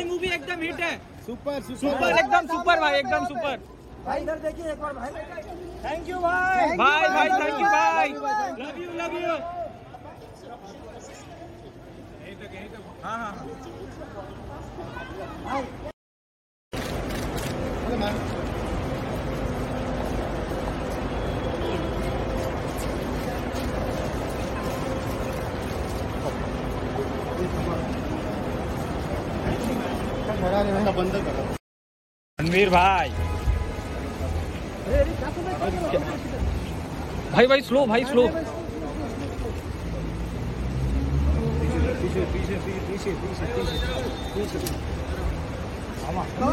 है। Super super एकदम super भाई एकदम सुपर भाई इधर देखिए एक बार भाई। थैंक यू भाई। भाई भाई थैंक यू भाई. लव यू लव यू हाँ हाँ बंद रणवीर भाई। भाई भाई स्लो भाई स्लो पीछे पीछे पीछे पीछे पीछे पीछे।